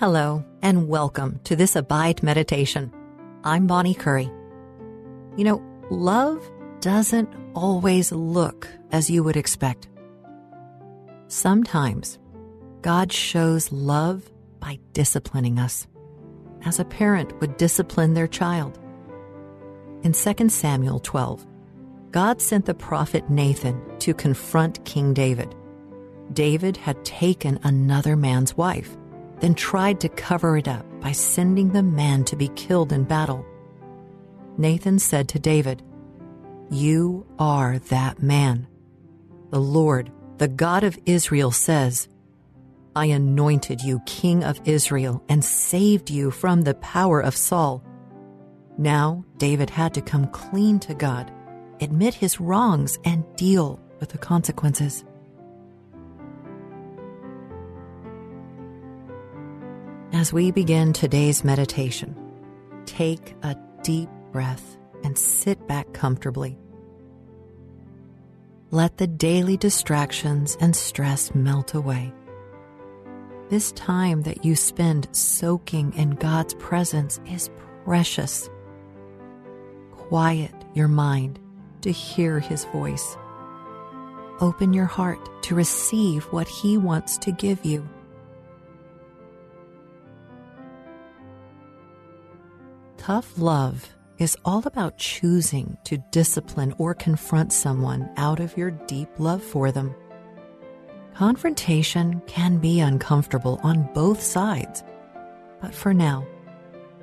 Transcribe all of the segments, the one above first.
Hello, and welcome to this Abide Meditation. I'm Bonnie Curry. You know, love doesn't always look as you would expect. Sometimes God shows love by disciplining us, as a parent would discipline their child. In 2 Samuel 12, God sent the prophet Nathan to confront King David. David had taken another man's wife then tried to cover it up by sending the man to be killed in battle. Nathan said to David, You are that man. The Lord, the God of Israel, says, I anointed you king of Israel and saved you from the power of Saul. Now David had to come clean to God, admit his wrongs, and deal with the consequences. As we begin today's meditation, take a deep breath and sit back comfortably. Let the daily distractions and stress melt away. This time that you spend soaking in God's presence is precious. Quiet your mind to hear His voice. Open your heart to receive what He wants to give you. Tough love is all about choosing to discipline or confront someone out of your deep love for them. Confrontation can be uncomfortable on both sides, but for now,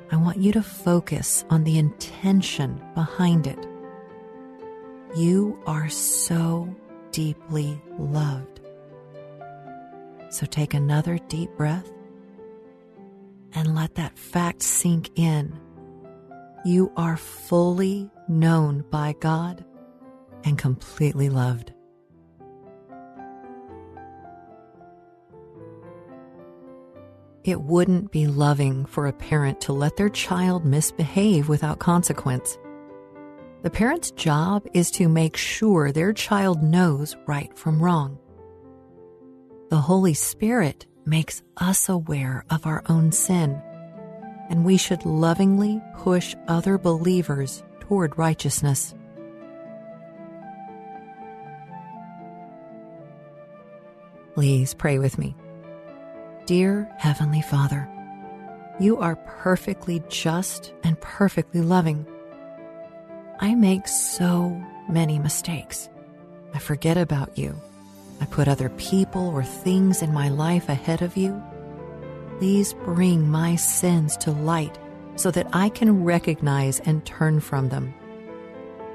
I want you to focus on the intention behind it. You are so deeply loved. So take another deep breath and let that fact sink in you are fully known by God and completely loved. It wouldn't be loving for a parent to let their child misbehave without consequence. The parent's job is to make sure their child knows right from wrong. The Holy Spirit makes us aware of our own sin and we should lovingly push other believers toward righteousness. Please pray with me. Dear Heavenly Father, you are perfectly just and perfectly loving. I make so many mistakes. I forget about you. I put other people or things in my life ahead of you Please bring my sins to light so that I can recognize and turn from them.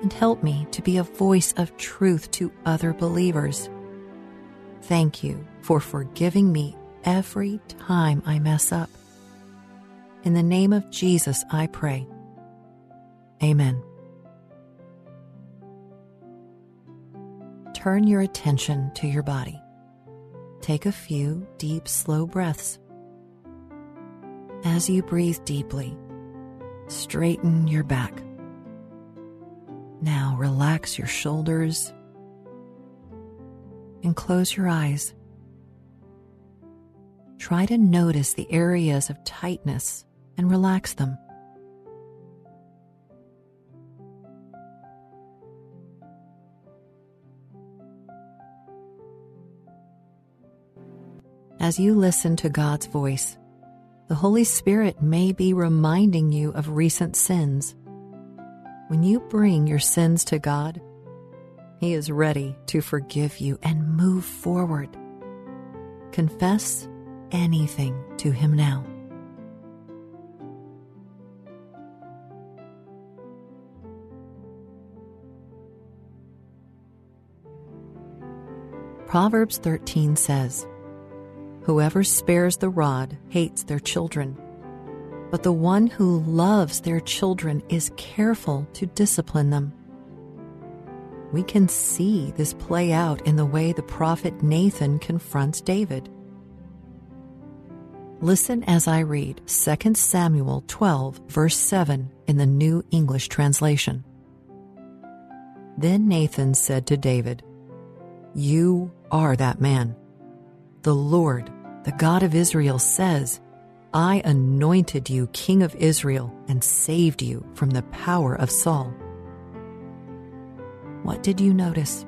And help me to be a voice of truth to other believers. Thank you for forgiving me every time I mess up. In the name of Jesus, I pray. Amen. Turn your attention to your body. Take a few deep, slow breaths. As you breathe deeply, straighten your back. Now relax your shoulders and close your eyes. Try to notice the areas of tightness and relax them. As you listen to God's voice, the Holy Spirit may be reminding you of recent sins. When you bring your sins to God, He is ready to forgive you and move forward. Confess anything to Him now. Proverbs 13 says, Whoever spares the rod hates their children, but the one who loves their children is careful to discipline them. We can see this play out in the way the prophet Nathan confronts David. Listen as I read 2 Samuel 12, verse 7 in the New English Translation. Then Nathan said to David, You are that man. The Lord, the God of Israel, says, I anointed you king of Israel and saved you from the power of Saul. What did you notice?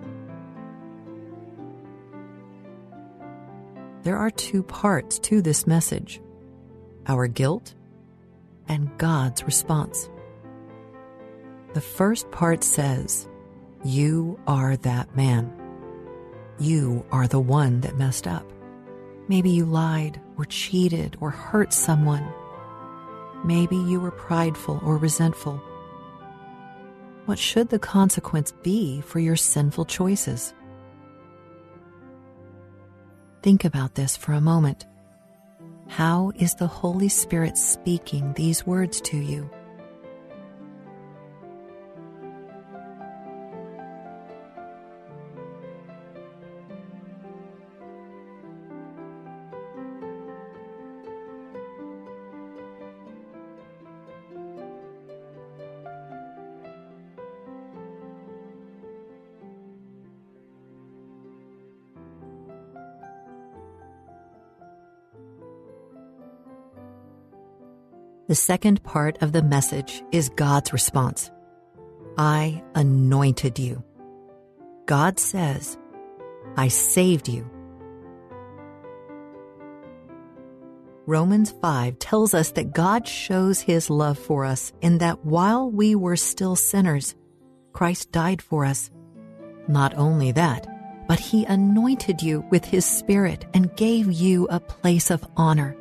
There are two parts to this message our guilt and God's response. The first part says, You are that man. You are the one that messed up. Maybe you lied or cheated or hurt someone. Maybe you were prideful or resentful. What should the consequence be for your sinful choices? Think about this for a moment. How is the Holy Spirit speaking these words to you? The second part of the message is God's response I anointed you. God says, I saved you. Romans 5 tells us that God shows his love for us in that while we were still sinners, Christ died for us. Not only that, but he anointed you with his Spirit and gave you a place of honor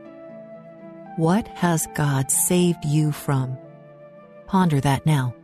what has God saved you from? Ponder that now.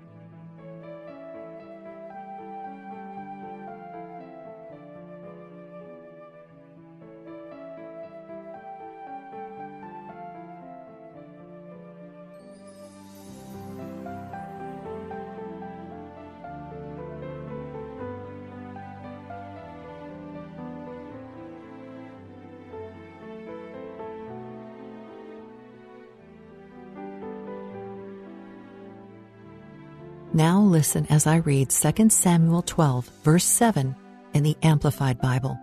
Now listen as I read 2 Samuel 12, verse 7 in the Amplified Bible.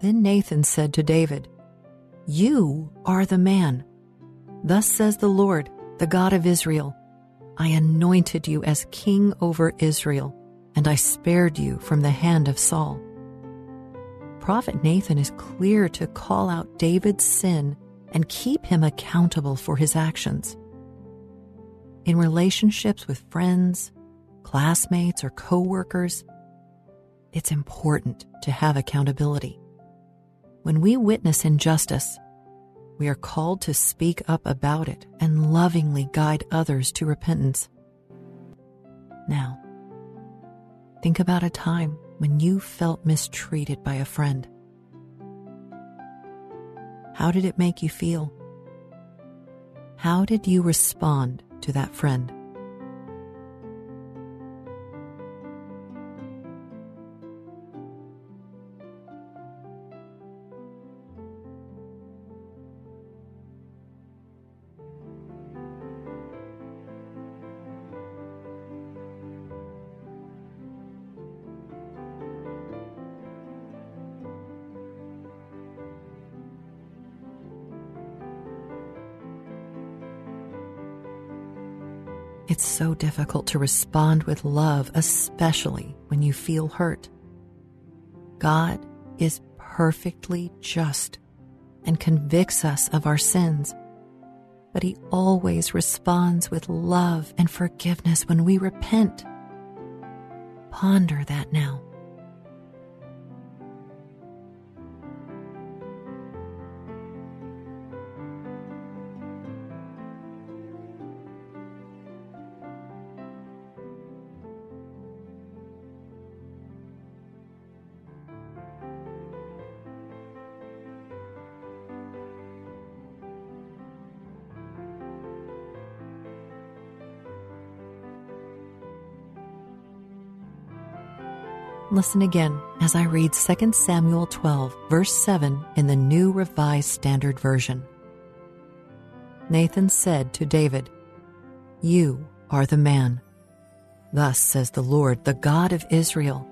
Then Nathan said to David, You are the man. Thus says the Lord, the God of Israel I anointed you as king over Israel, and I spared you from the hand of Saul. Prophet Nathan is clear to call out David's sin and keep him accountable for his actions in relationships with friends, classmates, or coworkers, it's important to have accountability. When we witness injustice, we are called to speak up about it and lovingly guide others to repentance. Now, think about a time when you felt mistreated by a friend. How did it make you feel? How did you respond to that friend. It's so difficult to respond with love, especially when you feel hurt. God is perfectly just and convicts us of our sins, but He always responds with love and forgiveness when we repent. Ponder that now. Listen again as I read 2 Samuel 12, verse 7 in the New Revised Standard Version. Nathan said to David, You are the man. Thus says the Lord, the God of Israel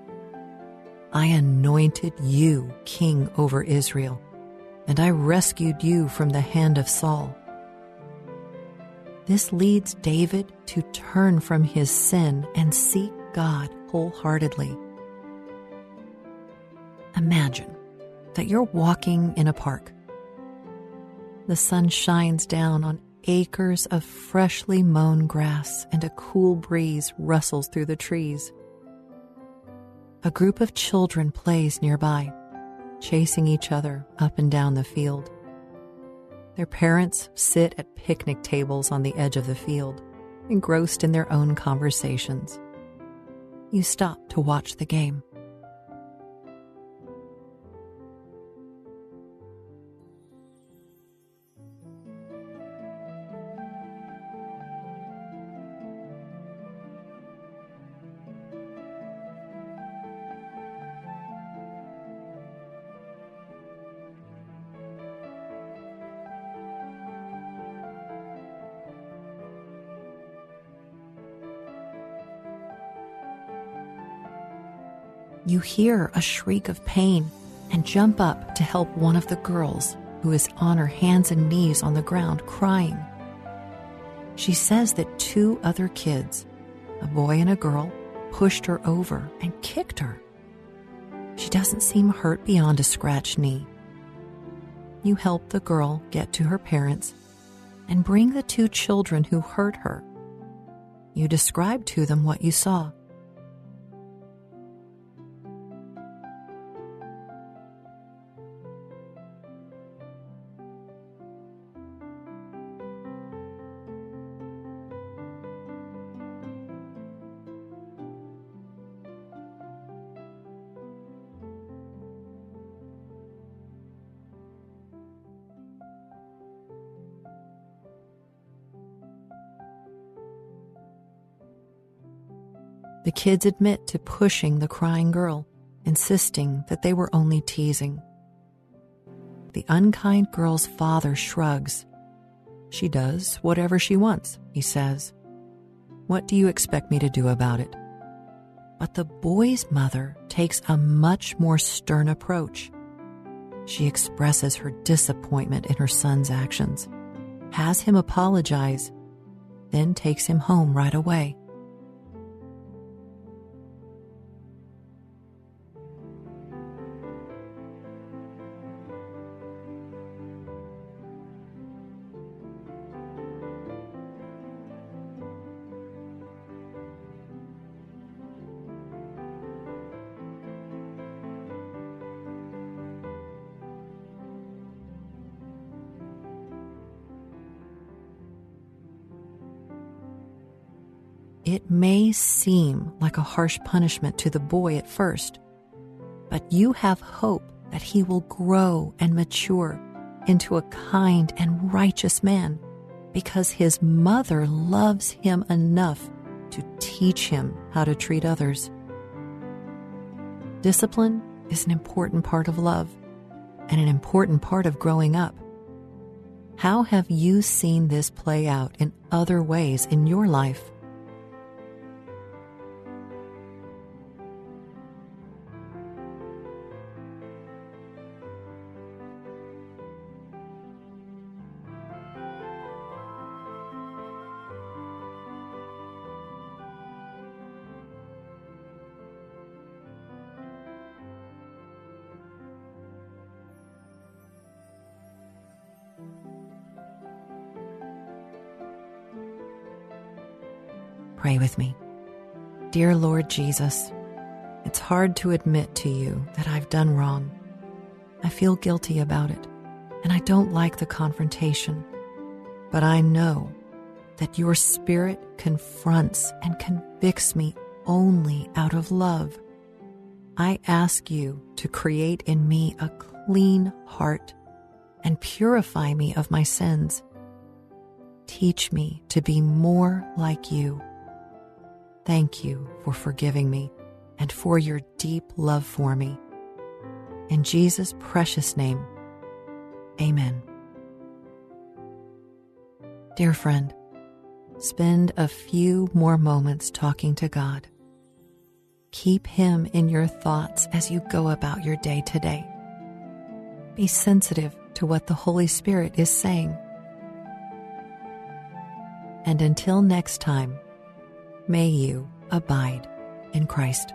I anointed you king over Israel, and I rescued you from the hand of Saul. This leads David to turn from his sin and seek God wholeheartedly. Imagine that you're walking in a park. The sun shines down on acres of freshly mown grass and a cool breeze rustles through the trees. A group of children plays nearby, chasing each other up and down the field. Their parents sit at picnic tables on the edge of the field, engrossed in their own conversations. You stop to watch the game. You hear a shriek of pain and jump up to help one of the girls who is on her hands and knees on the ground crying. She says that two other kids, a boy and a girl, pushed her over and kicked her. She doesn't seem hurt beyond a scratched knee. You help the girl get to her parents and bring the two children who hurt her. You describe to them what you saw. The kids admit to pushing the crying girl, insisting that they were only teasing. The unkind girl's father shrugs. She does whatever she wants, he says. What do you expect me to do about it? But the boy's mother takes a much more stern approach. She expresses her disappointment in her son's actions, has him apologize, then takes him home right away. It may seem like a harsh punishment to the boy at first, but you have hope that he will grow and mature into a kind and righteous man because his mother loves him enough to teach him how to treat others. Discipline is an important part of love and an important part of growing up. How have you seen this play out in other ways in your life? Pray with me. Dear Lord Jesus, it's hard to admit to you that I've done wrong. I feel guilty about it, and I don't like the confrontation. But I know that your Spirit confronts and convicts me only out of love. I ask you to create in me a clean heart and purify me of my sins. Teach me to be more like you. Thank you for forgiving me and for your deep love for me. In Jesus' precious name, amen. Dear friend, spend a few more moments talking to God. Keep Him in your thoughts as you go about your day today. Be sensitive to what the Holy Spirit is saying. And until next time, may you abide in Christ.